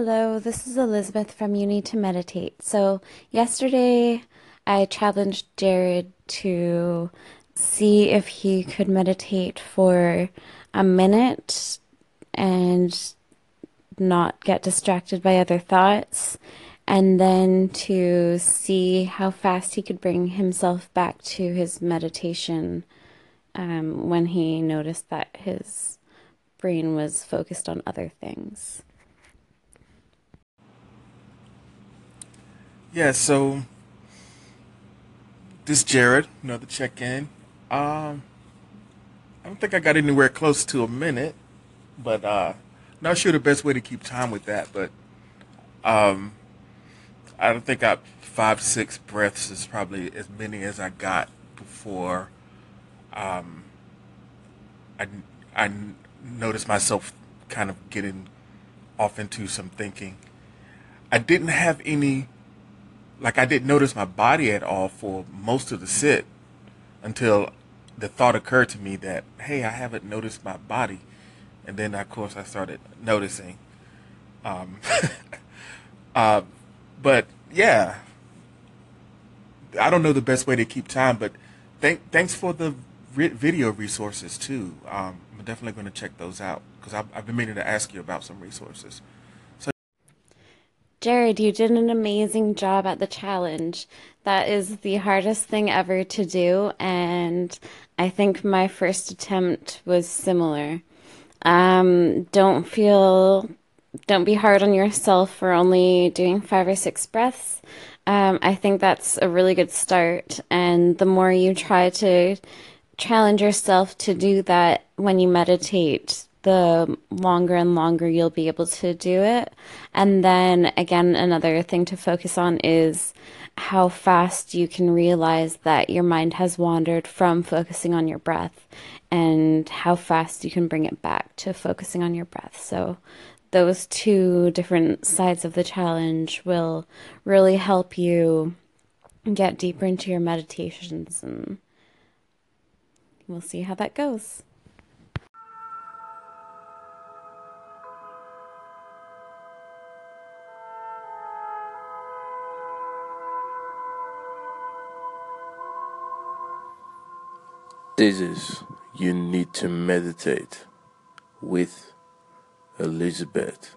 Hello, this is Elizabeth from You Need to Meditate. So, yesterday I challenged Jared to see if he could meditate for a minute and not get distracted by other thoughts, and then to see how fast he could bring himself back to his meditation um, when he noticed that his brain was focused on other things. Yeah, so this Jared, another check in. Um, I don't think I got anywhere close to a minute, but uh, not sure the best way to keep time with that. But um, I don't think I five six breaths is probably as many as I got before. Um, I I noticed myself kind of getting off into some thinking. I didn't have any like I didn't notice my body at all for most of the sit until the thought occurred to me that hey, I haven't noticed my body, and then of course I started noticing. Um, uh, but yeah, I don't know the best way to keep time, but thank thanks for the re- video resources too. Um, I'm definitely going to check those out because I've, I've been meaning to ask you about some resources. Jared, you did an amazing job at the challenge. That is the hardest thing ever to do, and I think my first attempt was similar. Um, don't feel, don't be hard on yourself for only doing five or six breaths. Um, I think that's a really good start, and the more you try to challenge yourself to do that when you meditate, the longer and longer you'll be able to do it. And then again, another thing to focus on is how fast you can realize that your mind has wandered from focusing on your breath and how fast you can bring it back to focusing on your breath. So, those two different sides of the challenge will really help you get deeper into your meditations and we'll see how that goes. This is You Need to Meditate with Elizabeth.